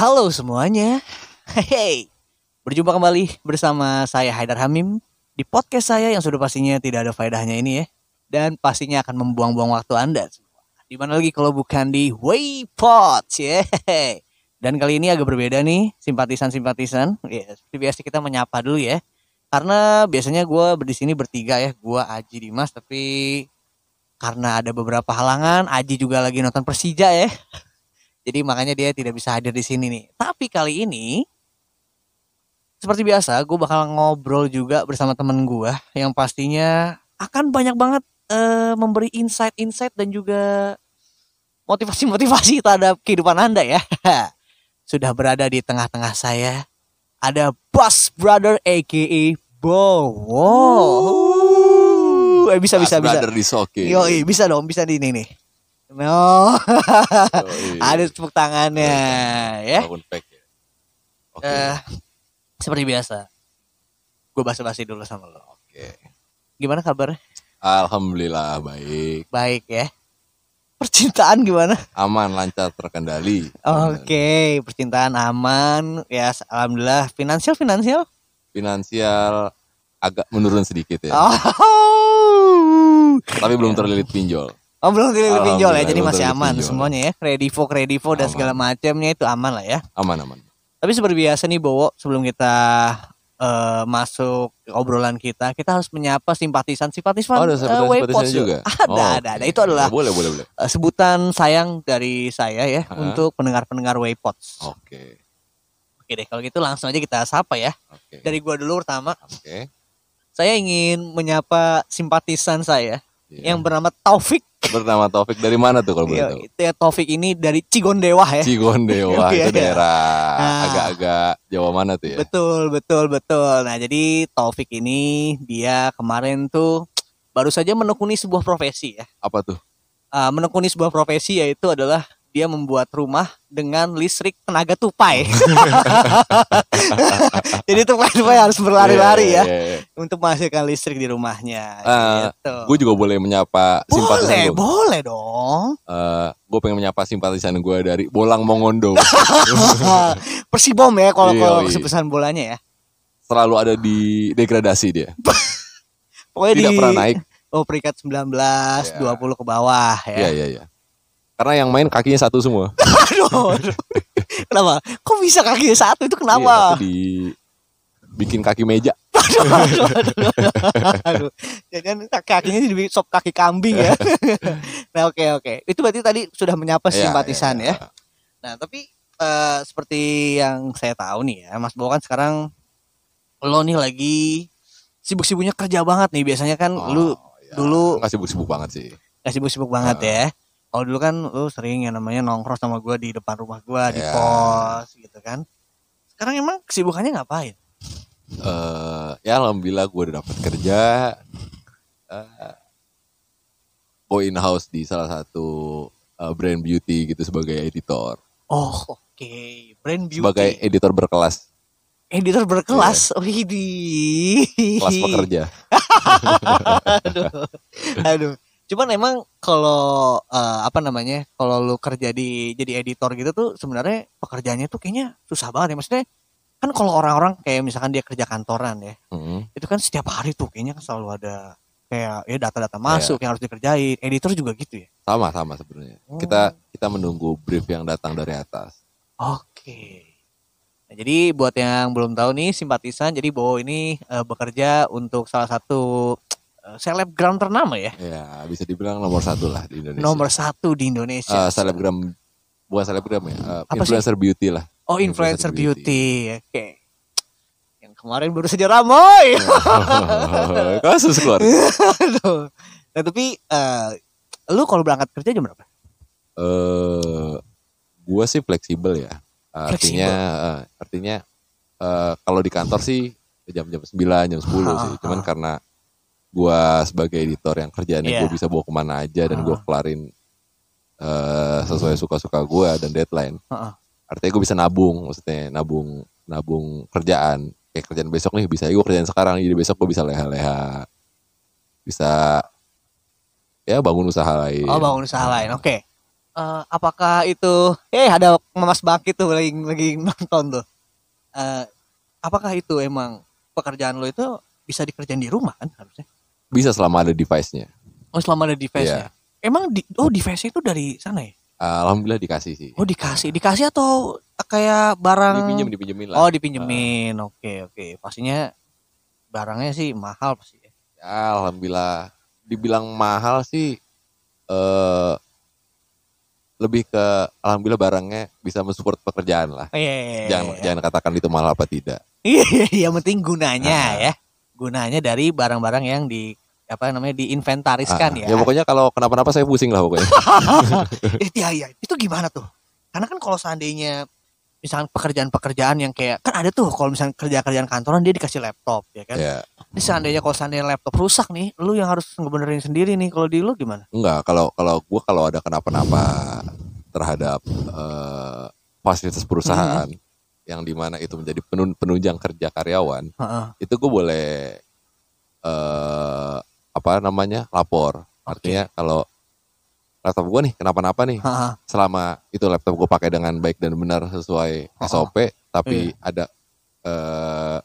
Halo semuanya. Hey, berjumpa kembali bersama saya Haidar Hamim di podcast saya yang sudah pastinya tidak ada faedahnya ini ya. Dan pastinya akan membuang-buang waktu Anda. Di mana lagi kalau bukan di Waypot ya. Dan kali ini agak berbeda nih, simpatisan-simpatisan. Ya, seperti biasa kita menyapa dulu ya. Karena biasanya gue di sini bertiga ya, gue Aji Dimas, tapi karena ada beberapa halangan, Aji juga lagi nonton Persija ya. Jadi makanya dia tidak bisa hadir di sini nih. Tapi kali ini seperti biasa, gue bakal ngobrol juga bersama temen gue yang pastinya akan banyak banget eh, memberi insight-insight dan juga motivasi-motivasi terhadap kehidupan anda ya. Sudah berada di tengah-tengah saya ada Boss Brother aka Bo. Wow. Eh, bisa bisa bisa. Brother di Soke. Yo, bisa dong, bisa di ini nih. No. ada tepuk tangannya ya. Walaupun fake ya. Oke. Eh, seperti biasa. Gue basa-basi dulu sama lo. Oke. Gimana kabar? Alhamdulillah baik. Baik ya. Percintaan gimana? Aman, lancar, terkendali. Oke, percintaan aman. Ya, alhamdulillah. Finansial finansial. Finansial agak menurun sedikit ya. Oh. Tapi belum terlilit pinjol. Oh belum dililit pinjol ya, jadi masih aman pinjol. semuanya ya. Kredivo, kredivo dan segala macamnya itu aman lah ya. Aman, aman. Tapi seperti biasa nih Bowo, sebelum kita eh, masuk obrolan kita, kita harus menyapa simpatisan simpatisan Oh, ada eh, Waypost sebutannya yuk. juga. Ada, Oh, ada, ada. Itu adalah Boleh, boleh, boleh. eh, sebutan sayang dari saya ya Hah? untuk pendengar-pendengar Waypods. Oke. Oke deh, kalau gitu langsung aja kita sapa ya. Oke. Dari gua dulu pertama, Oke. saya ingin menyapa simpatisan saya Iya. yang bernama Taufik. bernama Taufik dari mana tuh kalau boleh Iya, tahu? itu ya Taufik ini dari Cigondewa ya. Cigondewa Iya, itu iya. daerah Nah. agak-agak Jawa mana tuh ya? Betul, betul, betul. Nah, jadi Taufik ini dia kemarin tuh baru saja menekuni sebuah profesi ya. Apa tuh? Ah, menekuni sebuah profesi yaitu adalah dia membuat rumah dengan listrik tenaga tupai. jadi tupai-tupai harus berlari-lari ya Iya, iya, iya. untuk menghasilkan listrik di rumahnya. Ah, gitu. Gue juga boleh menyapa Boleh, simpatisan gue. boleh dong. gue pengen menyapa simpatisan gue dari Bolang Mongondo. Persibom ya kalau Iya, kalau iya. kesempatan bolanya ya. Selalu ada di degradasi dia. Pokoknya Tidak di pernah naik. Oh, peringkat 19, Iya. 20 ke bawah Iya, ya. iya, iya. Karena yang main kakinya satu semua. aduh, aduh. Kenapa? Kok bisa kaki satu itu Iya, kenapa? satu di bikin kaki meja. aduh, aduh, aduh, aduh. Jangan kakinya jadi sop kaki kambing ya. nah, oke oke. Itu berarti tadi sudah menyapa Iya, simpatisan iya. ya. Nah, tapi eh, seperti yang saya tahu nih ya, Mas Bowo kan sekarang lo nih lagi sibuk-sibuknya kerja banget nih. Biasanya kan Oh, lu iya. dulu- nggak sibuk-sibuk banget sih. gak sibuk-sibuk banget Ah. ya. Kalau dulu kan lu sering yang namanya nongkrong sama gua di depan rumah gua di Iya. pos gitu kan. Sekarang emang kesibukannya ngapain? eh ya alhamdulillah gue udah dapat kerja. Eh gue in house di salah satu eh, brand beauty gitu sebagai editor. Oh, oke. Brand beauty. Sebagai editor berkelas, editor berkelas. Widih. kelas pekerja. aduh. Aduh. Cuman emang kalau eh, apa namanya? Kalau lu kerja di jadi editor gitu tuh sebenarnya pekerjaannya tuh kayaknya susah banget ya. Maksudnya kan kalau orang-orang kayak misalkan dia kerja kantoran ya, Mm. itu kan setiap hari tuh kayaknya kan selalu ada kayak ya data-data masuk yang harus dikerjain. Editor juga gitu ya. Sama sama sebenarnya. Oh. Kita kita menunggu brief yang datang dari atas. Oke. Nah, jadi buat yang belum tahu nih simpatisan, jadi Bowo ini eh, bekerja untuk salah satu selebgram ternama ya, Ya bisa dibilang nomor satu lah di Indonesia. nomor satu di Eh, Indonesia. selebgram bukan selebgram ya, eh, Apa sih? influencer beauty lah. oh influencer influencer beauty, oke. Yang kemarin baru saja ramai. Kasus keluar. Nah tapi eh, lu kalau berangkat kerja jam berapa? eh gua sih fleksibel ya. Artinya eh, artinya eh, kalau di kantor sih jam-jam 9, jam 10 sih. Cuman karena gua sebagai editor yang kerjaannya Iya. gua bisa bawa ke mana aja dan gua Ah. kelarin eh, sesuai suka-suka gua dan deadline. Heeh. Artinya gue bisa nabung, maksudnya nabung nabung kerjaan. Kayak kerjaan besok nih bisa gue kerjaan sekarang jadi besok gue bisa leha-leha. Bisa ya bangun usaha lain. Oh bangun usaha lain, oke. eh, apakah itu eh ada Mas Baki tuh lagi lagi nonton tuh. Eh, apakah itu emang pekerjaan lo itu bisa dikerjain di rumah kan harusnya? Bisa selama ada device-nya. Oh selama ada device-nya. Iya. Emang di, oh device itu dari sana ya? Alhamdulillah dikasih sih. Oh dikasih, dikasih atau kayak barang? Dipinjem, dipinjemin lah. Oh dipinjemin, oke oke. Pastinya barangnya sih mahal pasti. ya. Ya, alhamdulillah. Dibilang mahal sih eh lebih ke alhamdulillah barangnya bisa mensupport pekerjaan lah. Iya, iya, iya, Jangan iya. jangan katakan itu mahal apa tidak. Iya, yang penting gunanya Ah. ya. Gunanya dari barang-barang yang di apa namanya diinventariskan Ah, ya. pokoknya kalau kenapa-napa saya pusing lah pokoknya. Eh, Iya, iya. Itu gimana tuh? Karena kan kalau seandainya misalkan pekerjaan-pekerjaan yang kayak kan ada tuh kalau misalnya kerja-kerjaan kantoran dia dikasih laptop ya kan. ya, Ini seandainya kalau seandainya laptop rusak nih, lu yang harus ngebenerin sendiri nih. Kalau di lu gimana? enggak kalau kalau gua kalau ada kenapa-napa terhadap eh, fasilitas perusahaan yang di mana itu menjadi penun- penunjang kerja karyawan, Heeh. itu gue boleh eh apa namanya lapor. Artinya kalau laptop gue nih kenapa-napa nih, Heeh. selama itu laptop gue pakai dengan baik dan benar sesuai Oh, SOP, tapi ada eh,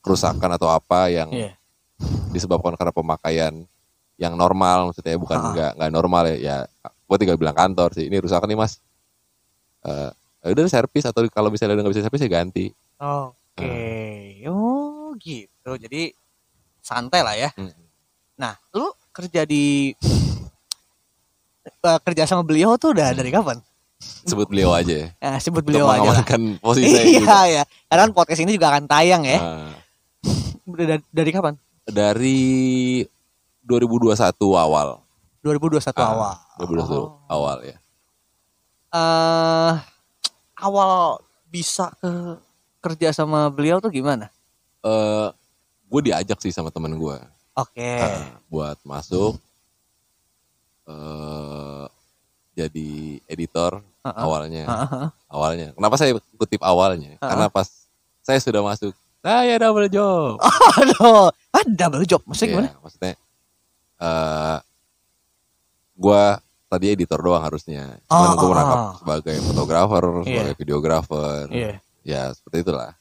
kerusakan atau apa yang Iya. disebabkan karena pemakaian yang normal, maksudnya bukan Ah. nggak nggak normal ya, ya gue tinggal bilang kantor sih, ini rusak nih mas. Eh, ya udah servis atau kalau misalnya udah nggak bisa servis ya ganti. Oke. Oh, gitu. Jadi santai lah ya. Hmm. Nah, lu kerja di eh, kerja sama beliau tuh udah dari kapan? Sebut beliau aja ya. Eh, sebut Untuk beliau aja. lah. mengamankan posisi saya juga. Iya ya. Karena kan podcast ini juga akan tayang ya. Nah, Udah dari, dari kapan? dari 2021 awal. 2021 Ah, awal. 2021 Oh. awal ya. Eh, awal bisa ke kerja sama beliau tuh gimana? Eh gue diajak sih sama temen gue Oke. buat masuk eh jadi editor Heeh. awalnya. Heeh. Awalnya. Kenapa saya kutip awalnya? Heeh. Karena pas saya sudah masuk, saya double job. Aduh, ah double job. Maksudnya gimana? Iya, maksudnya eh gua tadi editor doang harusnya. Cuman Oh, gue oh, merangkap oh. sebagai fotografer, Iya. sebagai videografer. Iya. Ya seperti itulah.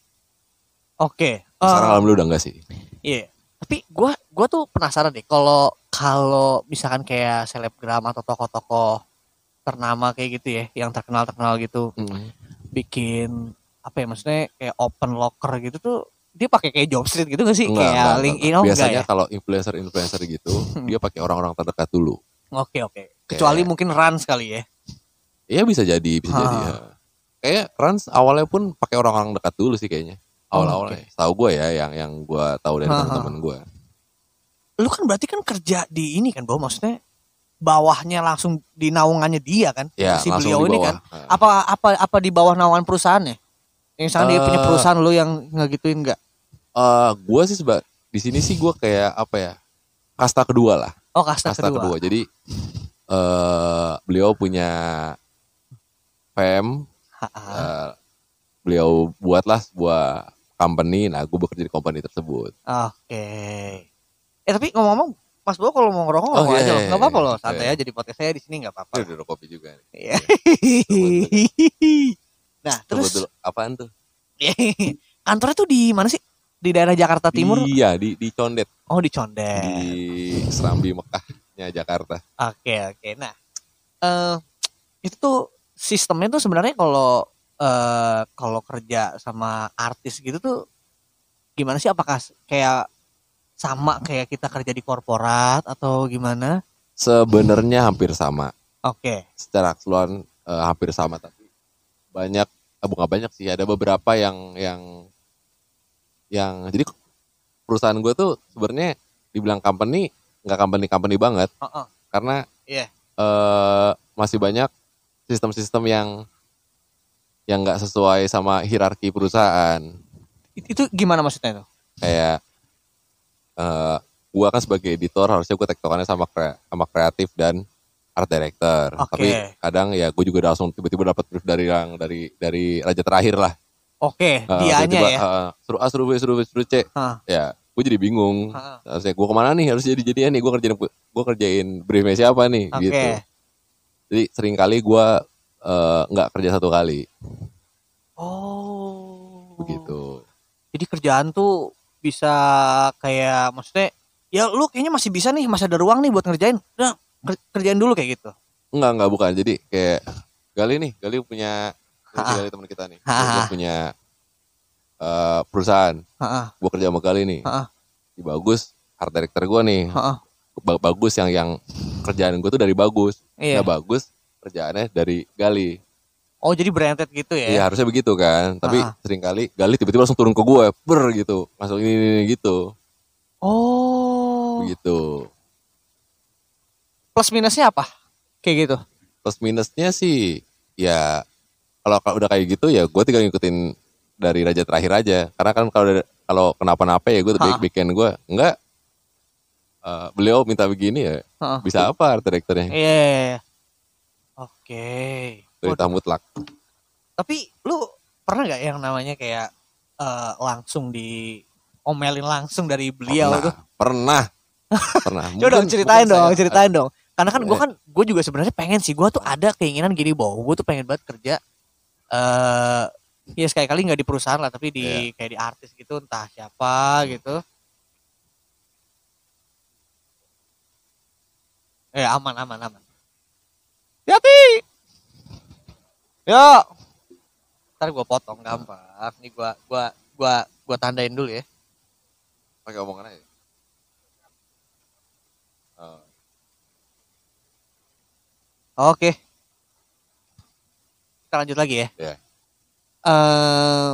Oke. Sekarang Eh, alhamdulillah udah enggak sih. Iya. Tapi gua gua tuh penasaran deh kalau kalau misalkan kayak selebgram atau tokoh-tokoh ternama kayak gitu ya, yang terkenal-terkenal gitu, bikin apa ya maksudnya kayak open locker gitu tuh dia pakai kayak job street gitu gak sih? Enggak, kayak enggak, LinkedIn enggak. oh Biasanya enggak ya? kalau influencer-influencer gitu, dia pakai orang-orang terdekat dulu. Oke oke. Kecuali mungkin Rans kali ya. Iya bisa jadi, bisa Ha. jadi. ya. Kayak Rans awalnya pun pakai orang-orang dekat dulu sih kayaknya. Awal-awalnya. Tahu gue ya yang yang gue tahu dari Ha, ha. teman-teman gue. Lu kan berarti kan kerja di ini kan, bahwa maksudnya bawahnya langsung di naungannya dia kan? Ya, si beliau di ini kan. Apa apa apa di bawah naungan perusahaannya? Yang misalnya dia punya Eh. perusahaan lu yang ngegituin enggak? Eh, gue sih seba di sini sih gue kayak apa ya kasta kedua lah Oh, kasta, kasta kedua. kedua. jadi eh beliau punya fam Ha-ha. eh, beliau buatlah sebuah company nah gue bekerja di company tersebut Oke. Eh tapi ngomong-ngomong, Mas Bo kalau mau ngerokok Oh, ngerokok iya, aja, iya, loh. nggak apa-apa iya. loh, santai Iya. aja di podcast saya di sini nggak apa-apa. Udah kopi juga nih. Iya. nah Terus terus dulu apaan tuh kantornya tuh di mana sih? Di daerah Jakarta Timur? iya di di Condet Oh di Condet. di Serambi Mekahnya Jakarta Oke oke. Nah eh itu tuh sistemnya tuh sebenarnya kalau eh kalau kerja sama artis gitu tuh gimana sih? Apakah kayak sama kayak kita kerja di korporat atau gimana? sebenarnya hampir sama Oke. secara keseluruhan eh, hampir sama tapi banyak eh, bukan banyak sih ada beberapa yang yang yang jadi perusahaan gue tuh sebenarnya dibilang company nggak company company banget Heeh. karena Iya. eh, masih banyak sistem-sistem yang yang nggak sesuai sama hierarki perusahaan It- Itu gimana maksudnya itu? kayak eh gua kan sebagai editor harusnya gue tektokannya sama kre- sama kreatif dan art director Oke. tapi kadang ya gue juga langsung tiba-tiba dapat brief dari yang dari dari raja terakhir lah Oke, Eh, dianya tiba-tiba, ya. eh, suruh A suruh B suruh B suruh C Hah. ya gue jadi bingung Hah. harusnya gue ke mana nih harus jadi jadian nih gue kerjain gue kerjain briefnya siapa nih Oke. gitu Jadi sering kali gue eh, nggak kerja satu kali Oh. begitu. Jadi kerjaan tuh bisa kayak maksudnya ya lu kayaknya masih bisa nih, masih ada ruang nih buat ngerjain. Udah ker- kerjain dulu kayak gitu. Enggak enggak bukan. Jadi kayak Gali nih, Gali punya Ha-ha. Gali teman kita nih. Dia punya eh, perusahaan. Gue kerja sama Gali nih. Di bagus, art director gue nih. bagus yang yang kerjaan gue tuh dari bagus. Iya. Nggak bagus kerjaannya dari Gali. Oh, jadi branded gitu Iya ya. harusnya begitu kan. Tapi sering kali Gali tiba-tiba langsung turun ke gue, ber gitu, masuk ini, ini, ini gitu, Oh. begitu. Plus minusnya apa? Kayak gitu. Plus minusnya sih, ya kalau udah kayak gitu ya gue tinggal ngikutin dari raja terakhir aja. Karena kan kalau kalau kenapa-napa ya gue Ha-ha. bikin gue enggak. eh, beliau minta begini ya, Heeh. bisa apa art directornya? Iya. iya, iya. Oke. Perintah mutlak. Tapi lu pernah nggak yang namanya kayak eh, langsung di omelin langsung dari beliau pernah, tuh? pernah, pernah. Coba dong Mungkin- ceritain dong, saya- ceritain dong. Karena kan gue Eh. kan gue juga sebenarnya pengen sih, gue tuh ada keinginan gini bahwa gue tuh pengen banget kerja eh ya sekali kali nggak di perusahaan lah, tapi di Iya. kayak di artis gitu, entah siapa gitu. Eh aman aman aman. Hati. Yo. Ntar gue potong gampang. Nih gue gua gua gua tandain dulu ya. pakai omongan aja. Eh, Oke. Kita lanjut lagi ya. Iya. Eh,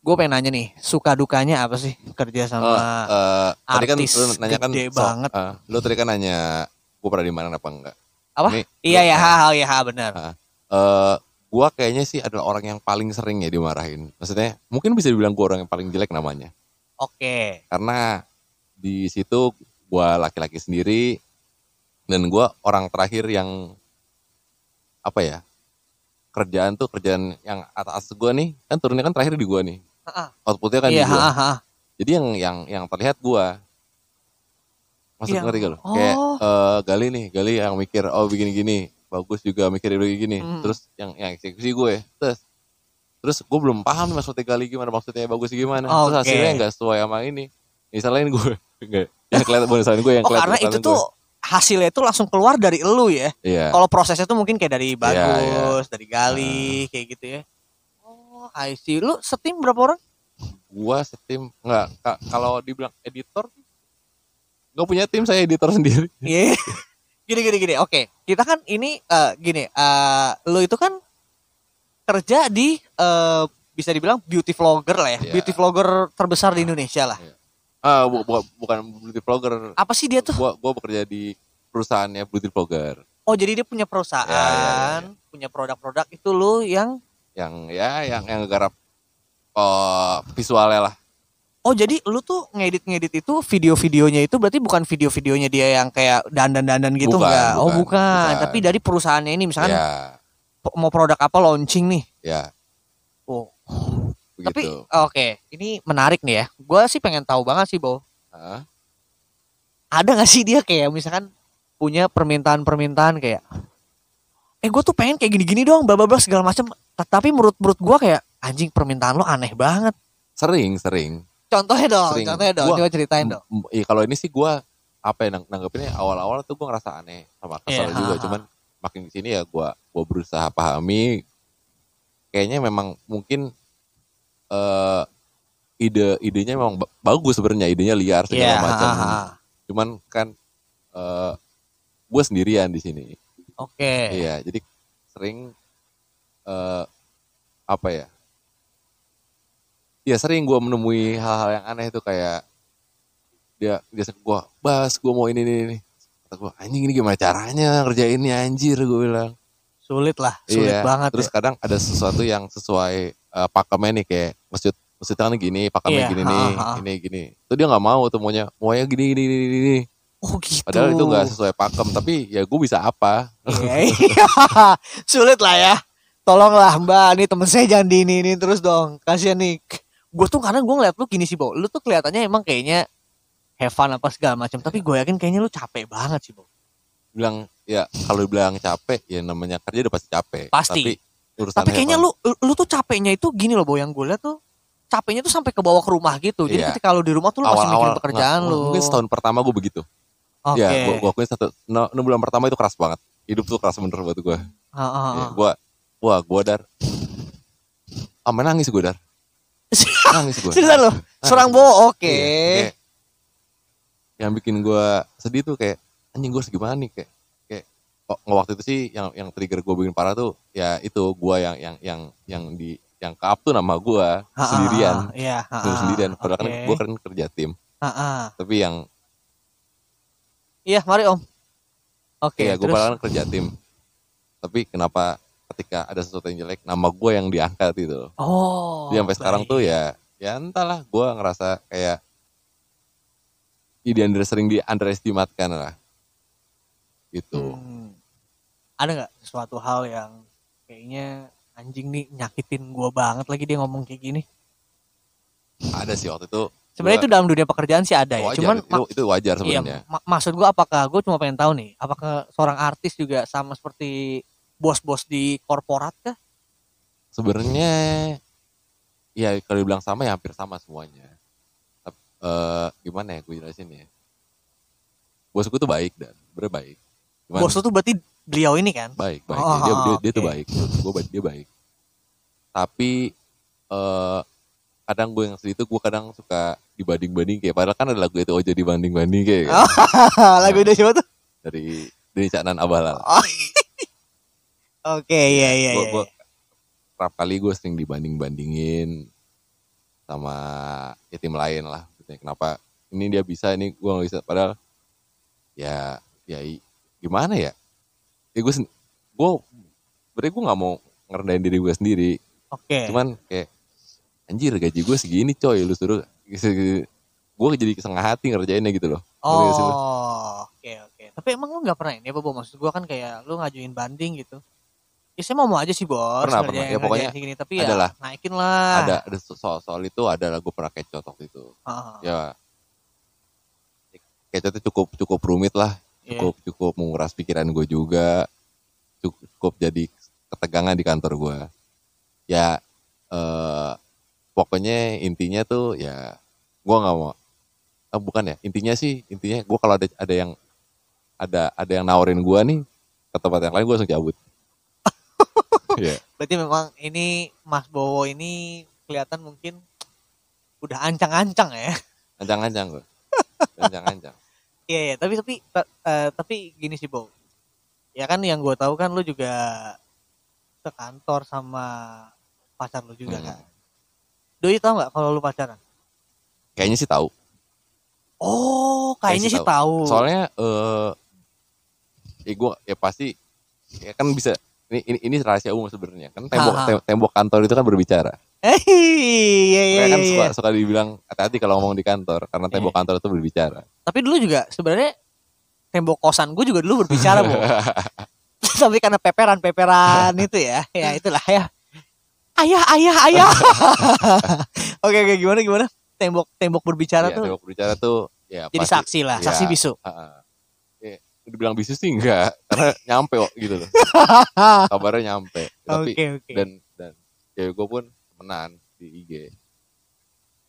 gue pengen nanya nih, suka dukanya apa sih kerja sama? Oh, eh, tadi kan artis lu nanya kan gede so- banget. eh, lu tadi kan nanya gue pernah di mana apa enggak? apa? Ini, iya lu- ya, eh, ha, ya, ha, benar. eh, gua kayaknya sih adalah orang yang paling sering ya dimarahin. Maksudnya mungkin bisa dibilang gua orang yang paling jelek namanya. Oke. Karena di situ gua laki-laki sendiri dan gua orang terakhir yang apa ya? Kerjaan tuh kerjaan yang atas gua nih, kan turunnya kan terakhir di gua nih. Ha, Outputnya kan Iya, di gua. ha, ha. Jadi yang yang yang terlihat gua Maksud Iya. ngerti gak lo? Oh. Kayak eh, Gali nih, Gali yang mikir oh begini-gini, bagus juga mikir begini. Hmm. Terus yang yang eksekusi gue, terus terus gue belum paham maksudnya Gali gimana, maksudnya bagus gimana. Terus Oke. hasilnya nggak sesuai sama ini. Disalahin gue. Enggak. Yang kelihatan salahin gue yang Oh, kelihatan. karena itu tuh hasilnya itu langsung keluar dari elu ya. Iya. Kalau prosesnya tuh mungkin kayak dari Iya, bagus, dari gali, kayak gitu ya. Oh, I see. Lu setim berapa orang? Gua setim enggak ka- kalau dibilang editor nggak punya tim saya editor sendiri. Iya. gini gini gini. Oke, kita kan ini eh, gini. eh lu itu kan kerja di eh, bisa dibilang beauty vlogger lah ya. Iya. Beauty vlogger terbesar di Indonesia lah. Ah, bu- bu- bukan beauty vlogger. Apa sih dia tuh? Gua gua bekerja di perusahaannya beauty vlogger Oh, jadi dia punya perusahaan, Iya, iya, punya produk-produk itu lu yang yang ya yang yang garap eh visualnya lah. Oh jadi lu tuh ngedit-ngedit itu video-videonya itu berarti bukan video-videonya dia yang kayak dandan-dandan gitu Bukan, enggak? oh bukan, bukan. bukan. tapi dari perusahaannya ini misalkan ya, mau produk apa launching nih. ya Oh. Tapi oke, ini menarik nih ya. Gua sih pengen tahu banget sih, Bo. Hah? Ada gak sih dia kayak misalkan punya permintaan-permintaan kayak eh gue tuh pengen kayak gini-gini dong, bla bla bla segala macam. Tapi menurut menurut gua kayak anjing permintaan lo aneh banget. Sering, sering. Contohnya dong, Sering. contohnya dong, Gua- coba ceritain dong. Iya kalau ini sih gua apa ya nang nanggepinnya awal-awal tuh gua ngerasa aneh sama kesel Iya, juga ha, ha. cuman makin ke sini ya gua gua berusaha pahami kayaknya memang mungkin eh ide idenya memang ba- bagus sebenarnya idenya liar segala Iya, macam ha, ha. cuman kan eh gue sendirian di sini Oke. iya jadi sering eh apa ya Iya sering gue menemui hal-hal yang aneh itu kayak dia biasa gue bas gue mau ini ini ini kata gue anjing ini gimana caranya ngerjainnya anjir gue bilang Sulit lah, sulit Iya, banget terus ya. kadang ada sesuatu yang sesuai eh, pakemnya nih kayak maksud maksudnya kan gini pakemnya Iya, gini nih ha. ini gini itu dia nggak mau tuh maunya maunya gini gini gini, gini. Oh gitu. padahal itu nggak sesuai pakem tapi ya gue bisa apa Iya, iya. Sulit lah ya. Tolonglah Mbak, nih temen saya jangan di ini, ini terus dong. Kasihan nih. Gue tuh karena gue ngeliat lu gini sih, Bo. Lu tuh kelihatannya emang kayaknya have fun apa segala macam. Tapi gue yakin kayaknya lu capek banget sih, Bo. bilang ya kalau dibilang capek ya namanya kerja udah pasti capek Pasti. tapi urusan Tapi kayaknya Evan- lu lu tuh capeknya itu gini loh, Bo, yang gue liat tuh capeknya tuh sampai ke bawah ke rumah gitu. Jadi Iya. ketika lu di rumah tuh lu masih mikirin awal-awal pekerjaan nggak, lu. mungkin setahun pertama gue begitu Oke. ya gue gue akuin satu no, enam bulan pertama itu keras banget hidup tuh keras bener buat gue ya, gue wah gue dar ah nangis gue dar nangis gue Seriusan lo? Seorang Bo, oke. Iya, kayak yang bikin gue sedih tuh kayak anjing gue harus gimana nih kayak waktu itu sih yang yang trigger gue bikin parah tuh ya itu gue yang yang yang yang di yang ke tuh nama gue sendirian Iya, Sendiri- sendirian padahal kan oke. gue kan kerja tim Ah, ah. tapi yang Iya, mari Om. Oke, ya gue padahal kan kerja tim tapi kenapa ketika ada sesuatu yang jelek nama gue yang diangkat itu Oh. Jadi sampai sekarang tuh ya ya entahlah gue ngerasa kayak ide under sering di underestimatkan lah gitu Hmm. Ada nggak sesuatu hal yang kayaknya anjing nih nyakitin gua banget lagi dia ngomong kayak gini. ada sih waktu itu Sebenarnya itu dalam dunia pekerjaan sih ada ya. wajar Cuman itu, itu wajar Iya, sebenarnya ma- maksud gua apakah gue cuma pengen tahu nih, apakah seorang artis juga sama seperti bos-bos di korporat kah? sebenarnya ya kalau dibilang sama ya hampir sama semuanya Tapi, eh, gimana ya gue jelasin ya bosku tuh baik dan bener Cuman, Bos lu tuh berarti beliau ini kan? baik baik Oh, dia, dia, dia tuh baik gue baik dia baik tapi eh kadang gue yang sedih tuh gue kadang suka dibanding banding kayak padahal kan ada lagu itu ojo dibanding banding kayak kan, Lagu dari siapa tuh? dari dari Canan Abalal Oh. Oke, iya iya gue iya. gue kerap kali gue sering dibanding bandingin sama ya tim lain lah kenapa ini dia bisa ini gue nggak bisa padahal ya ya gimana ya ya gue gue sebenarnya gue nggak mau ngerendahin diri gue sendiri Oke. cuman kayak anjir gaji gue segini coy lu suruh gue jadi setengah hati ngerjainnya gitu loh? Oh, oke oke. Tapi emang lu nggak pernah ini apa, Bo? Maksud gua kan kayak lu ngajuin banding gitu. Ya saya mau mau aja sih, Bos. Pernah, pernah. Ya, pokoknya segini. tapi adalah. ya naikin lah. ada ada soal soal itu ada lah gue pernah kecot waktu itu Ah, ya kecotnya cukup cukup rumit lah iya. cukup cukup menguras pikiran gue juga cukup, cukup jadi ketegangan di kantor gue ya eh, pokoknya intinya tuh ya gue nggak mau ah, bukan ya intinya sih intinya gue kalau ada ada yang ada ada yang nawarin gue nih ke tempat yang lain gue langsung cabut Iya. Berarti memang ini Mas Bowo ini kelihatan mungkin udah ancang-ancang ya. ancang-ancang gue ancang-ancang Iya, iya. Tapi tapi ta- eh, tapi gini sih, Bo. Ya kan yang gue tahu kan lu juga sekantor sama pacar lu juga Hmm. kan. Doi tahu nggak kalau lu pacaran? kayaknya sih tahu Oh, kayaknya sih sih tahu. soalnya eh ya gue ya pasti ya kan bisa ini ini, ini rahasia umum sebenarnya kan tembok tem- tembok kantor itu kan berbicara Iya iya kan iya. suka iya. suka dibilang hati-hati kalau ngomong di kantor karena tembok Iya. kantor itu berbicara Tapi dulu juga sebenarnya tembok kosan gue juga dulu berbicara, Bu. Tapi karena peperan-peperan itu ya. Ya itulah ya. Ayah, ayah, ayah. oke, oke, gimana gimana? Tembok tembok berbicara Iya, tuh tembok berbicara tuh ya jadi pasti- saksi lah, Iya. saksi bisu. Ha-ha. Ya, dibilang bisu sih enggak karena nyampe kok gitu loh kabarnya nyampe tapi Oke, oke. dan dan cewek gue pun temenan di IG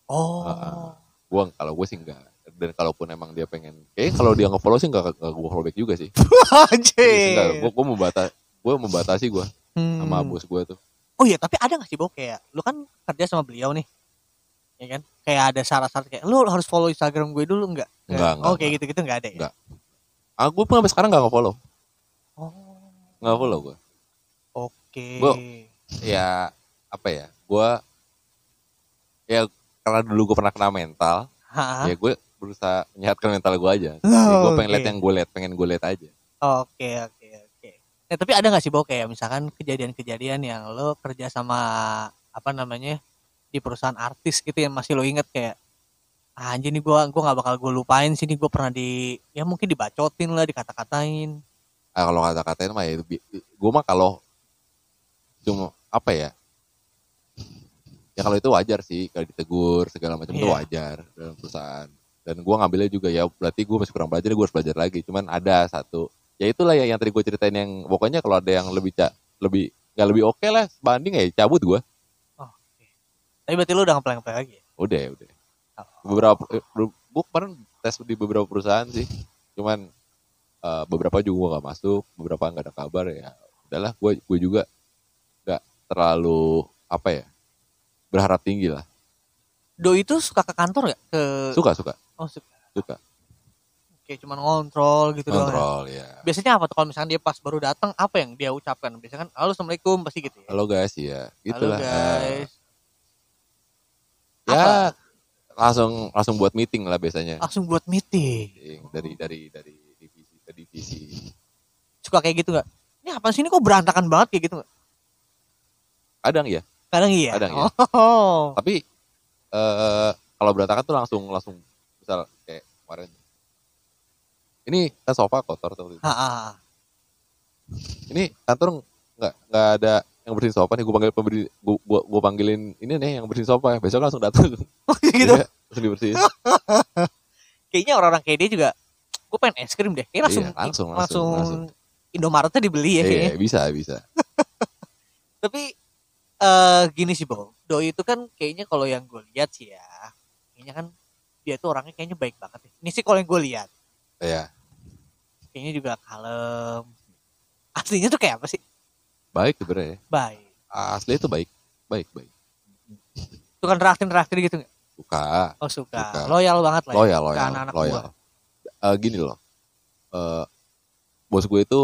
Oh. Ha-ha. gue kalau gue sih enggak dan kalaupun emang dia pengen eh kalau dia nge-follow sih enggak, enggak gue follow back juga sih Anjir. enggak gue gue membatasi gue membatasi gue Hmm. sama bos gue tuh Oh iya, tapi ada gak sih, Bo? Kayak, lu kan kerja sama beliau nih. Ya kan? Kayak ada syarat-syarat kayak, lu harus follow Instagram gue dulu enggak? Enggak, enggak, Oh, kayak gitu-gitu enggak ada ya? Enggak. ah gue pun sampai sekarang enggak nge-follow Oh, nggak follow gue oke. Gua- ya apa ya gue ya karena dulu gue pernah kena mental Hah? ya gue berusaha menyehatkan mental gue aja Oh, ya, gue pengen lihat yang gue lihat pengen gue lihat aja Oke, oke, oke. Eh, tapi ada gak sih, Bo, kayak misalkan kejadian-kejadian yang lo kerja sama, apa namanya, di perusahaan artis gitu yang masih lo inget kayak, ah, anjir nih gue gua gak bakal gue lupain sih nih gue pernah di, ya mungkin dibacotin lah, dikata-katain. ah, kalau kata-katain mah ya gue mah kalau cuma apa ya ya kalau itu wajar sih kalau ditegur segala macam itu Iya. wajar dalam perusahaan dan gue ngambilnya juga ya berarti gue masih kurang belajar gue harus belajar lagi cuman ada satu ya itulah ya yang tadi gue ceritain yang pokoknya kalau ada yang lebih ca lebih nggak lebih oke lah banding ya cabut gue Tapi berarti lu udah ngeplay ngeplay lagi ya? udah udah Oh. beberapa gue kemarin tes di beberapa perusahaan sih cuman eh, beberapa juga gue gak masuk beberapa nggak ada kabar ya udahlah gue gue juga nggak terlalu apa ya berharap tinggi lah Do itu suka ke kantor gak? Ke suka suka Oh suka. suka Kayak cuman ngontrol gitu doang. ya? kontrol ya Biasanya apa tuh kalau misalkan dia pas baru datang apa yang dia ucapkan? Biasanya kan halo assalamualaikum pasti gitu ya. halo guys ya gitulah Halo guys. ya Apa? langsung langsung buat meeting lah biasanya Langsung buat meeting. dari dari dari divisi ke divisi Suka kayak gitu gak? Ini apa sih ini kok berantakan banget kayak gitu gak? kadang ya Kadang iya. Kadang iya. Oh. tapi eh kalau berantakan tuh langsung langsung misal kayak kemarin ini kan sofa kotor tuh Ha, ha, ha. ini kantor nggak nggak ada yang bersihin sofa nih gue panggil pemberi gue gua, gua panggilin ini nih yang bersihin sofa besok langsung datang Oh, gitu. Iya, langsung dibersihin Kayaknya orang-orang kayak dia juga gue pengen es krim deh. Kayaknya langsung Iya, langsung, langsung, langsung, langsung. Indomaretnya dibeli ya kayaknya. Iya, bisa bisa Tapi eh gini sih, Bo. Doi itu kan kayaknya kalau yang gue lihat sih ya, kayaknya kan dia tuh orangnya kayaknya baik banget. ya. Ini sih kalau yang gue lihat, ya kayaknya juga kalem. Aslinya tuh kayak apa sih? baik sebenarnya Baik. asli itu baik baik baik Itu kan reaktif-reaktif gitu nggak? suka Oh suka. Suka. Loyal banget lah. ya loyal ke loyal anak-anak loyal gua. Eh, gini loh Eh, bos gue itu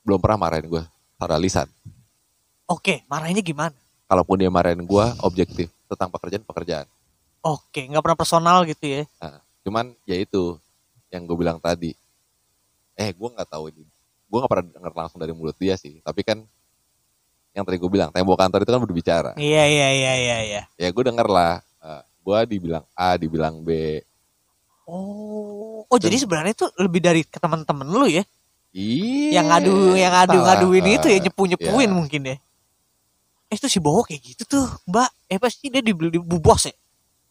belum pernah marahin gue secara lisan Oke, marahinnya gimana? kalaupun dia marahin gue objektif tentang pekerjaan pekerjaan Oke, nggak pernah personal gitu ya? cuman ya itu yang gue bilang tadi eh gue nggak tahu ini gue nggak pernah denger langsung dari mulut dia sih tapi kan yang tadi gue bilang tembok kantor itu kan berbicara Iya iya iya iya. iya. ya gue denger lah Eh, gue dibilang A dibilang B Oh, oh jadi sebenarnya itu lebih dari ke teman-teman lu ya? iya yang ngadu yang ngadu ngaduin itu ya nyepu nyepuin iya. mungkin ya eh itu si Bowo kayak gitu tuh mbak. Eh pasti dia dibeli di bu bos ya?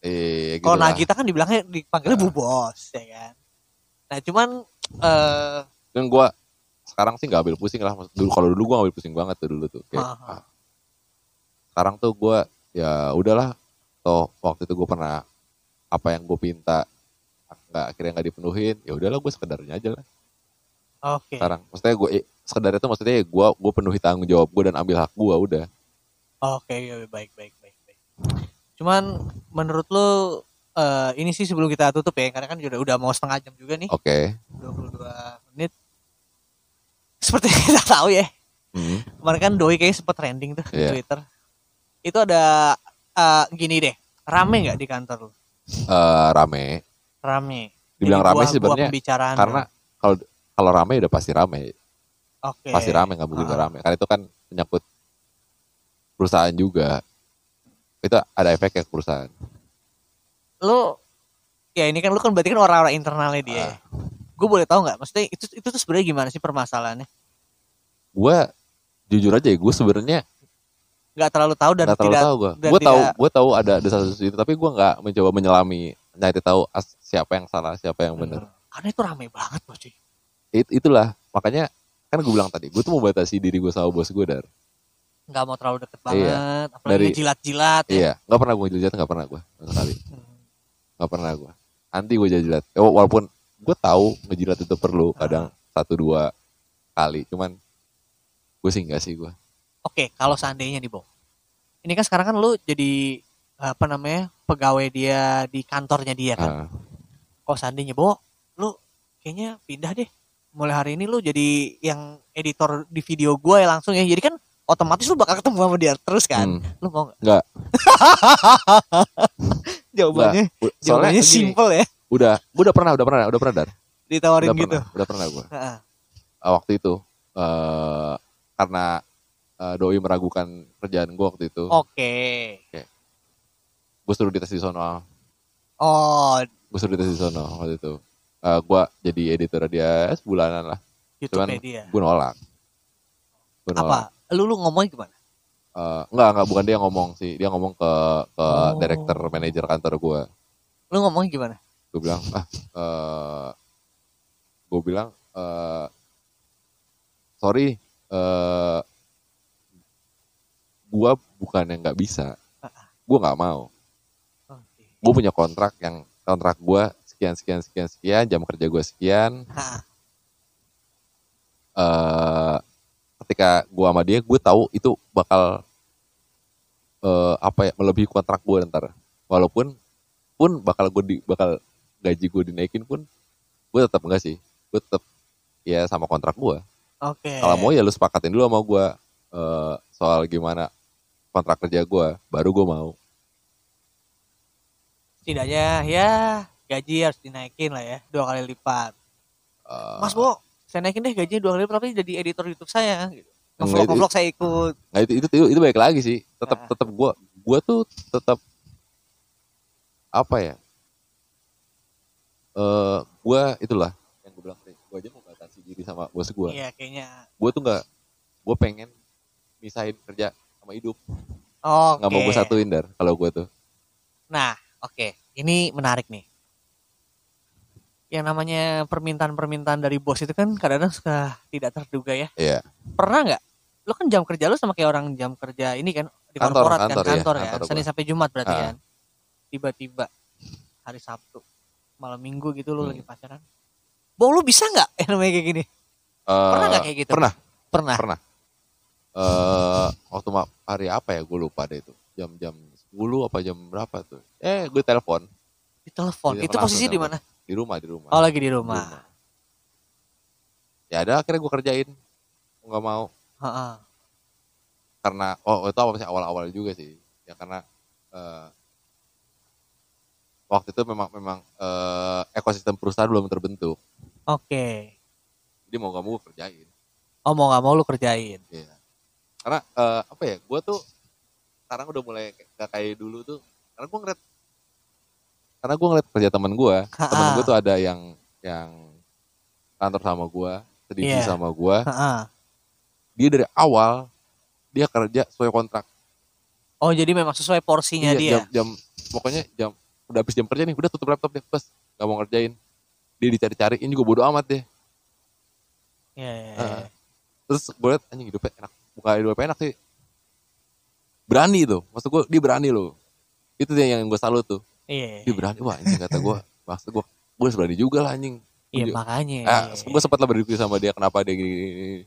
Eh, gitu kalau. Nagita kan dibilangnya dipanggilnya bu bos ya kan? Nah cuman eh dan gue sekarang sih nggak ambil pusing lah. Dulu kalau dulu gue ambil pusing banget tuh dulu tuh kayak Ah, sekarang tuh gue ya udahlah. Toh waktu itu gue pernah apa yang gue pinta nggak akhirnya nggak dipenuhin ya udahlah gue sekedarnya aja lah. Oke. Sekarang maksudnya gue eh, sekedar itu maksudnya gue gue penuhi tanggung jawab gue dan ambil hak gue udah oke ya, baik baik baik baik. Cuman menurut lu eh ini sih sebelum kita tutup ya karena kan udah udah mau setengah jam juga nih. Oke. 22 menit. Seperti kita tahu ya. Hmm, kemarin kan doi kayaknya sempet trending tuh di Iya. Twitter. Itu ada eh, gini deh. Rame nggak di kantor lu eh, rame. Rame. Dibilang Jadi rame buah- sih buah sebenarnya pembicaraan karena kalau kalau rame udah pasti rame. Oke. Pasti rame nggak mungkin Ah. rame. Karena itu kan menyangkut perusahaan juga. Itu ada efek ke perusahaan. Lu ya ini kan lu kan berarti kan orang-orang internalnya dia. Ah. ya. gue boleh tahu nggak? Maksudnya itu itu tuh sebenarnya gimana sih permasalahannya? Gue jujur aja ya gue sebenarnya nggak terlalu tahu dan terlalu tidak tahu gue gue tahu gue tahu ada ada satu itu tapi gue nggak mencoba menyelami nyari tahu siapa yang salah siapa yang benar. Karena itu rame banget bos cuy. It- itulah. Makanya kan gue bilang tadi gue tuh membatasi diri gue sama bos gue dar nggak mau terlalu deket Iya. banget apalagi Dari- jilat-jilat ya iya nggak pernah gue jilat nggak pernah gue sekali nggak pernah gue anti gue jilat Eh, walaupun gue tahu ngejilat itu perlu kadang satu dua kali cuman gue sih enggak sih gue Oke, kalau seandainya nih, Bo. Ini kan sekarang kan lu jadi apa namanya? pegawai dia di kantornya dia kan. Ah, Kalau seandainya, Bo, lu kayaknya pindah deh. Mulai hari ini lu jadi yang editor di video gue ya langsung ya. Jadi kan otomatis lu bakal ketemu sama dia terus kan. hmm, Lu mau nggak? Nggak. Jawabannya soalnya jawabannya gini, simple ya. udah gue udah pernah udah pernah udah pernah dar Ditawarin udah gitu. pernah udah pernah gue Heeh. waktu itu eh karena eh, doi meragukan kerjaan gue waktu itu Oke. gue suruh dites di sono Oh, gue suruh dites di sono waktu itu Eh gue jadi editor dia sebulanan lah YouTube Cuman- gue nolak gue nolak Apa? Lu lu ngomongin gimana? Eh, enggak enggak bukan dia ngomong sih dia ngomong ke ke Oh. director manajer kantor gue Lu ngomongin gimana? gue bilang ah eh gue bilang eh sorry eh gua bukan yang nggak bisa gua nggak mau Oke. gue punya kontrak yang kontrak gua sekian sekian sekian sekian jam kerja gua sekian Ha, eh ketika gua sama dia gue tahu itu bakal eh apa ya melebihi kontrak gue ntar walaupun pun bakal gue di bakal gaji gue dinaikin pun gue tetap enggak sih gue tetap ya sama kontrak gue Oke. kalau mau ya lu sepakatin dulu sama gue eh soal gimana kontrak kerja gue baru gue mau setidaknya ya gaji harus dinaikin lah ya dua kali lipat. Eh, Mas Bo, saya naikin deh gajinya dua kali tapi jadi editor YouTube saya. Gitu. Ngevlog saya ikut. Nah itu itu itu, itu baik lagi sih. Tetap Nah. tetap gua gua tuh tetap apa ya? Eh gua itulah yang gue bilang tadi. Gua aja mau batasi diri sama bos gua. Iya kayaknya. Gua tuh nggak gua pengen misahin kerja sama hidup. Oke. nggak mau gue satuin dar kalau gua tuh. Nah, oke. Ini menarik nih. Yang namanya permintaan-permintaan dari bos itu kan kadang-kadang suka tidak terduga ya. Iya. Pernah nggak? Lo kan jam kerja lo sama kayak orang jam kerja ini kan di Kantor, korporat kantor, kan iya, kantor ya. kantor Senin sampai Jumat berarti Ah. kan. Tiba-tiba hari Sabtu malam Minggu gitu lo Hmm. lagi pacaran. Bo lu bisa nggak yang namanya kayak gini? Pernah Eh, nggak kayak gitu? Pernah. Pernah. Pernah. Eh waktu hari apa ya gue lupa deh itu. Jam-jam 10 apa jam berapa tuh? Eh gue telepon Di telepon. Iya, Itu posisi di mana? Di rumah di rumah. Oh lagi di Di rumah. rumah. Ya ada akhirnya gue kerjain. Nggak mau Heeh. karena oh itu apa sih awal-awal juga sih ya karena eh, waktu itu memang memang eh, ekosistem perusahaan belum terbentuk Oke. jadi mau gak mau gue kerjain Oh mau nggak mau lu kerjain. Iya. karena eh, apa ya gue tuh sekarang udah mulai gak kayak dulu tuh karena gue ngeliat karena gue ngeliat kerja temen gue temen gue tuh ada yang yang kantor sama gue sedisi Iya. sama gue Heeh. dia dari awal dia kerja sesuai kontrak. Oh jadi memang sesuai porsinya Iya, dia. jam, jam pokoknya jam udah habis jam kerja nih udah tutup laptop deh bos nggak mau ngerjain. Dia dicari-cariin juga bodo amat deh. Iya, iya, iya. Heeh. terus gue liat anjing hidupnya enak. Bukan hidupnya enak sih. Berani tuh. Maksud gue dia berani loh. Itu dia yang gue salut tuh Iya. dia berani wah anjing kata gue maksud gue gue harus berani juga lah anjing Iya makanya. ah, gue sempat lah berdiskusi sama dia kenapa dia gini, gini, gini.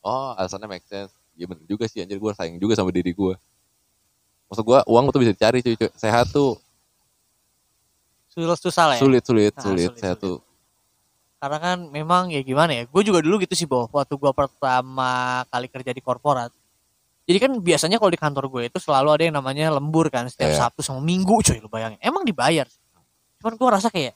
oh alasannya make sense ya bener juga sih anjir gue sayang juga sama diri gue maksud gue uang tuh bisa dicari cuy, cuy. sehat tuh Sulit susah lah ya. sulit sulit Ah, sulit sulit, sehat sulit. tuh Karena kan memang ya gimana ya. Gue juga dulu gitu sih Bo. Waktu gue pertama kali kerja di korporat. Jadi kan biasanya kalau di kantor gue itu selalu ada yang namanya lembur kan. Setiap Iya. Sabtu sama Minggu coy lu bayangin. Emang dibayar. Cuman gue rasa kayak.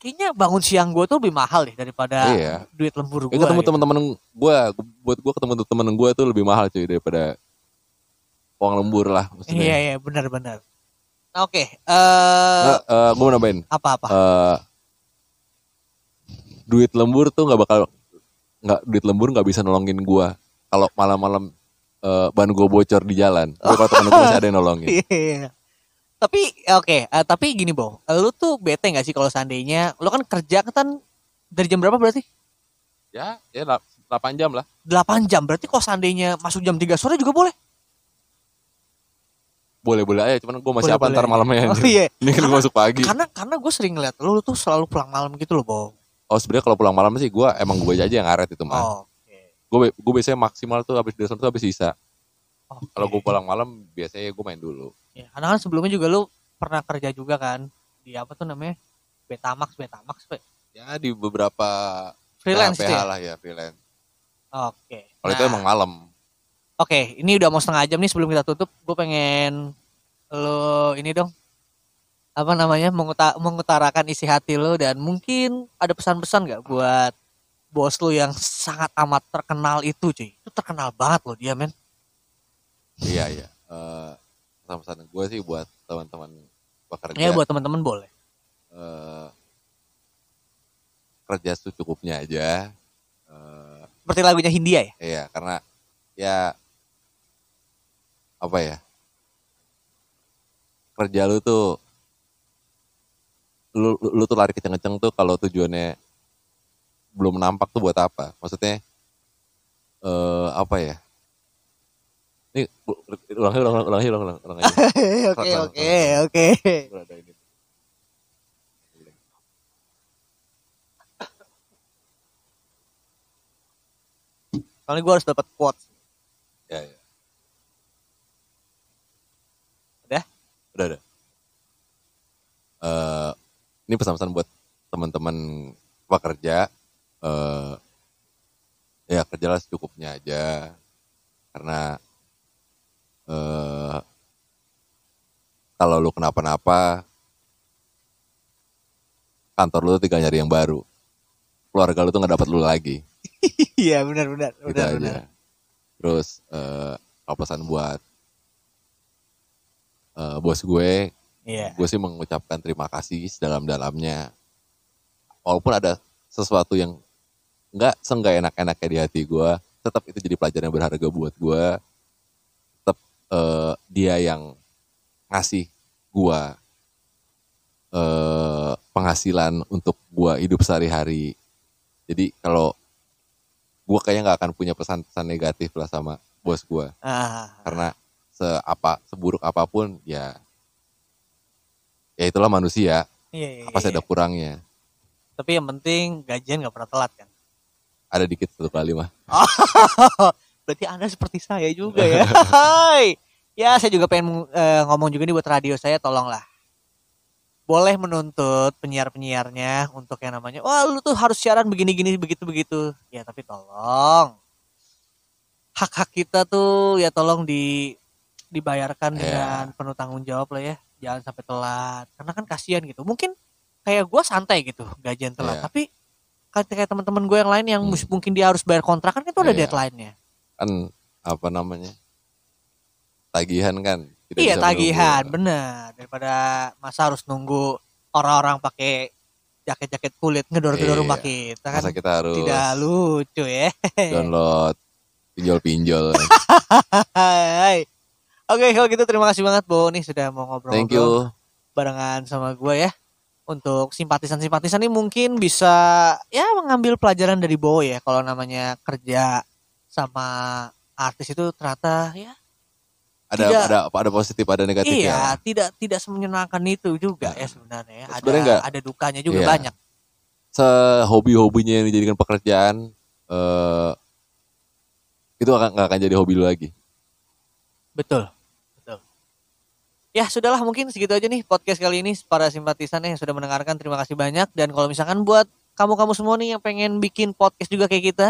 Kayaknya bangun siang gue tuh lebih mahal deh daripada Iya. duit lembur gue. Ya, ketemu gitu. teman-teman gue, buat gue ketemu teman gue tuh lebih mahal cuy daripada uang lembur lah maksudnya. Iya iya benar-benar. Nah, Oke. eh Nah, gue mau nambahin, apa-apa? eh, duit lembur tuh nggak bakal nggak duit lembur nggak bisa nolongin gue kalau malam-malam eh, ban gue bocor di jalan. Gue kalau temen gue masih ada yang nolongin. Iya. Tapi oke, eh, tapi gini Bo, lu tuh bete gak sih kalau seandainya lu kan kerja kan dari jam berapa berarti? ya, ya delapan 8 jam lah. 8 jam. Berarti kalau seandainya masuk jam 3 sore juga boleh? Boleh-boleh aja, cuman gue masih Boleh, apa ntar boleh. malamnya. Oh iya. Ini kan gue masuk pagi. Karena karena gue sering ngeliat lu, tuh selalu pulang malam gitu loh, Bo. Oh sebenarnya kalau pulang malam sih gue emang gue aja yang ngaret itu mah. Oh. Gue gue biasanya maksimal tuh habis dari sana tuh habis sisa. Oke. Kalau gue pulang malam biasanya gue main dulu. Ya, karena kan sebelumnya juga lu pernah kerja juga kan di apa tuh namanya? Betamax, Betamax, Be. Ya di beberapa freelance PH, itu ya? lah ya freelance. Oke. Kalau itu Nah, emang malam. Oke, ini udah mau setengah jam nih sebelum kita tutup. Gue pengen lo ini dong apa namanya menguta- mengutarakan isi hati lo dan mungkin ada pesan-pesan gak buat bos lo yang sangat amat terkenal itu cuy itu terkenal banget loh dia men Iya iya. Eh pesan-pesan gue sih buat teman-teman pekerja. ya buat teman-teman boleh eh, kerja secukupnya aja. Eh, seperti lagunya Hindia ya iya karena ya apa ya kerja lu tuh lu, lu, lu tuh lari kenceng-kenceng tuh kalau tujuannya belum nampak tuh buat apa maksudnya eh apa ya? Ini ulang ulangi ulang ulang ulang aja. Oke oke oke. Soalnya gue harus dapat quotes. Ya, ya. Udah? Udah, udah. Eh, ini pesan-pesan buat teman-teman pekerja. Eh, ya kerjalah secukupnya aja. Karena eh kalau lu kenapa-napa, kantor lu tuh tinggal nyari yang baru. Keluarga lu tuh nggak dapat lu lagi. Iya benar benar gitu benar aja. benar. Terus eh kalau pesan buat eh, bos gue, Iya. gue sih mengucapkan terima kasih sedalam-dalamnya. Walaupun ada sesuatu yang nggak seenggak enak-enaknya di hati gue, tetap itu jadi pelajaran yang berharga buat gue. Tetap eh, dia yang ngasih gue eh, penghasilan untuk gue hidup sehari-hari. Jadi kalau gue kayaknya nggak akan punya pesan-pesan negatif lah sama bos gue Ah, karena seapa seburuk apa pun ya ya itulah manusia iya, iya, apa iya. ada kurangnya Tapi yang penting gajian nggak pernah telat kan. Ada dikit satu kali mah Berarti anda seperti saya juga ya. Hai. ya saya juga pengen eh, ngomong juga nih buat radio saya tolonglah. Boleh menuntut penyiar-penyiarnya untuk yang namanya, wah lu tuh harus siaran begini-gini begitu-begitu. Ya tapi tolong. Hak-hak kita tuh ya tolong di dibayarkan Iya. dengan penuh tanggung jawab lah ya. Jangan sampai telat. Karena kan kasihan gitu. Mungkin kayak gua santai gitu gajian telat. Iya. Tapi kayak teman-teman gue yang lain yang Hmm. mungkin dia harus bayar kontrakan itu ada Iya. deadline-nya. kan apa namanya tagihan kan tidak iya tagihan, menunggu. benar. Daripada masa harus nunggu orang-orang pakai jaket-jaket kulit ngedor-gedor Iya. rumah kita kan masa kita harus tidak lucu ya. download pinjol-pinjol. Oke, kalau gitu terima kasih banget Bo nih sudah mau ngobrol-ngobrol thank you barengan sama gue ya. Untuk simpatisan-simpatisan ini mungkin bisa ya mengambil pelajaran dari Bo ya kalau namanya kerja sama artis itu ternyata ya ada Tidak. ada ada positif ada negatif iya ya tidak tidak semenyenangkan itu juga ya Nah. sebenarnya ya. ada enggak. ada dukanya juga Iya. banyak sehobi-hobinya yang dijadikan pekerjaan eh itu akan nggak akan jadi hobi lu lagi betul ya sudahlah mungkin segitu aja nih podcast kali ini para simpatisan yang sudah mendengarkan terima kasih banyak dan kalau misalkan buat kamu-kamu semua nih yang pengen bikin podcast juga kayak kita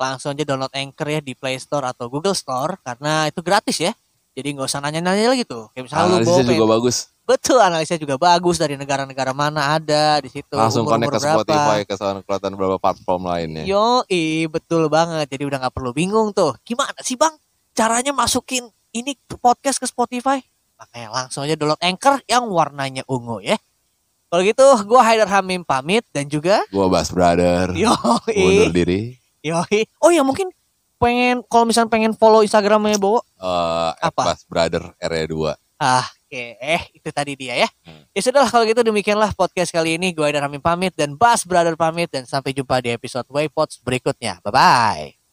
langsung aja download Anchor ya di Play Store atau Google Store karena itu gratis ya jadi nggak usah nanya-nanya lagi tuh kayak misalnya lu bawa analisisnya juga pengen- bagus betul analisnya juga bagus dari negara-negara mana ada di situ langsung umur-umur connect ke berapa. Spotify ke SoundCloud dan beberapa platform lainnya Yo, betul banget. Jadi udah nggak perlu bingung tuh. Gimana sih bang? Caranya masukin ini ke podcast ke Spotify? Makanya langsung aja download Anchor yang warnanya ungu ya. Kalau gitu, gua Haidar Hamim pamit dan juga gua Bas Brother. Yo undur diri. Yo Oh ya mungkin pengen kalau misalnya pengen follow Instagramnya Bowo? Eh Apa? Bas Brother RE2 ah oke eh itu tadi dia ya. Hmm. ya sudah kalau gitu demikianlah podcast kali ini. Gue Haidar Hamim pamit dan Bas Brother pamit dan sampai jumpa di episode Waypods berikutnya. Bye bye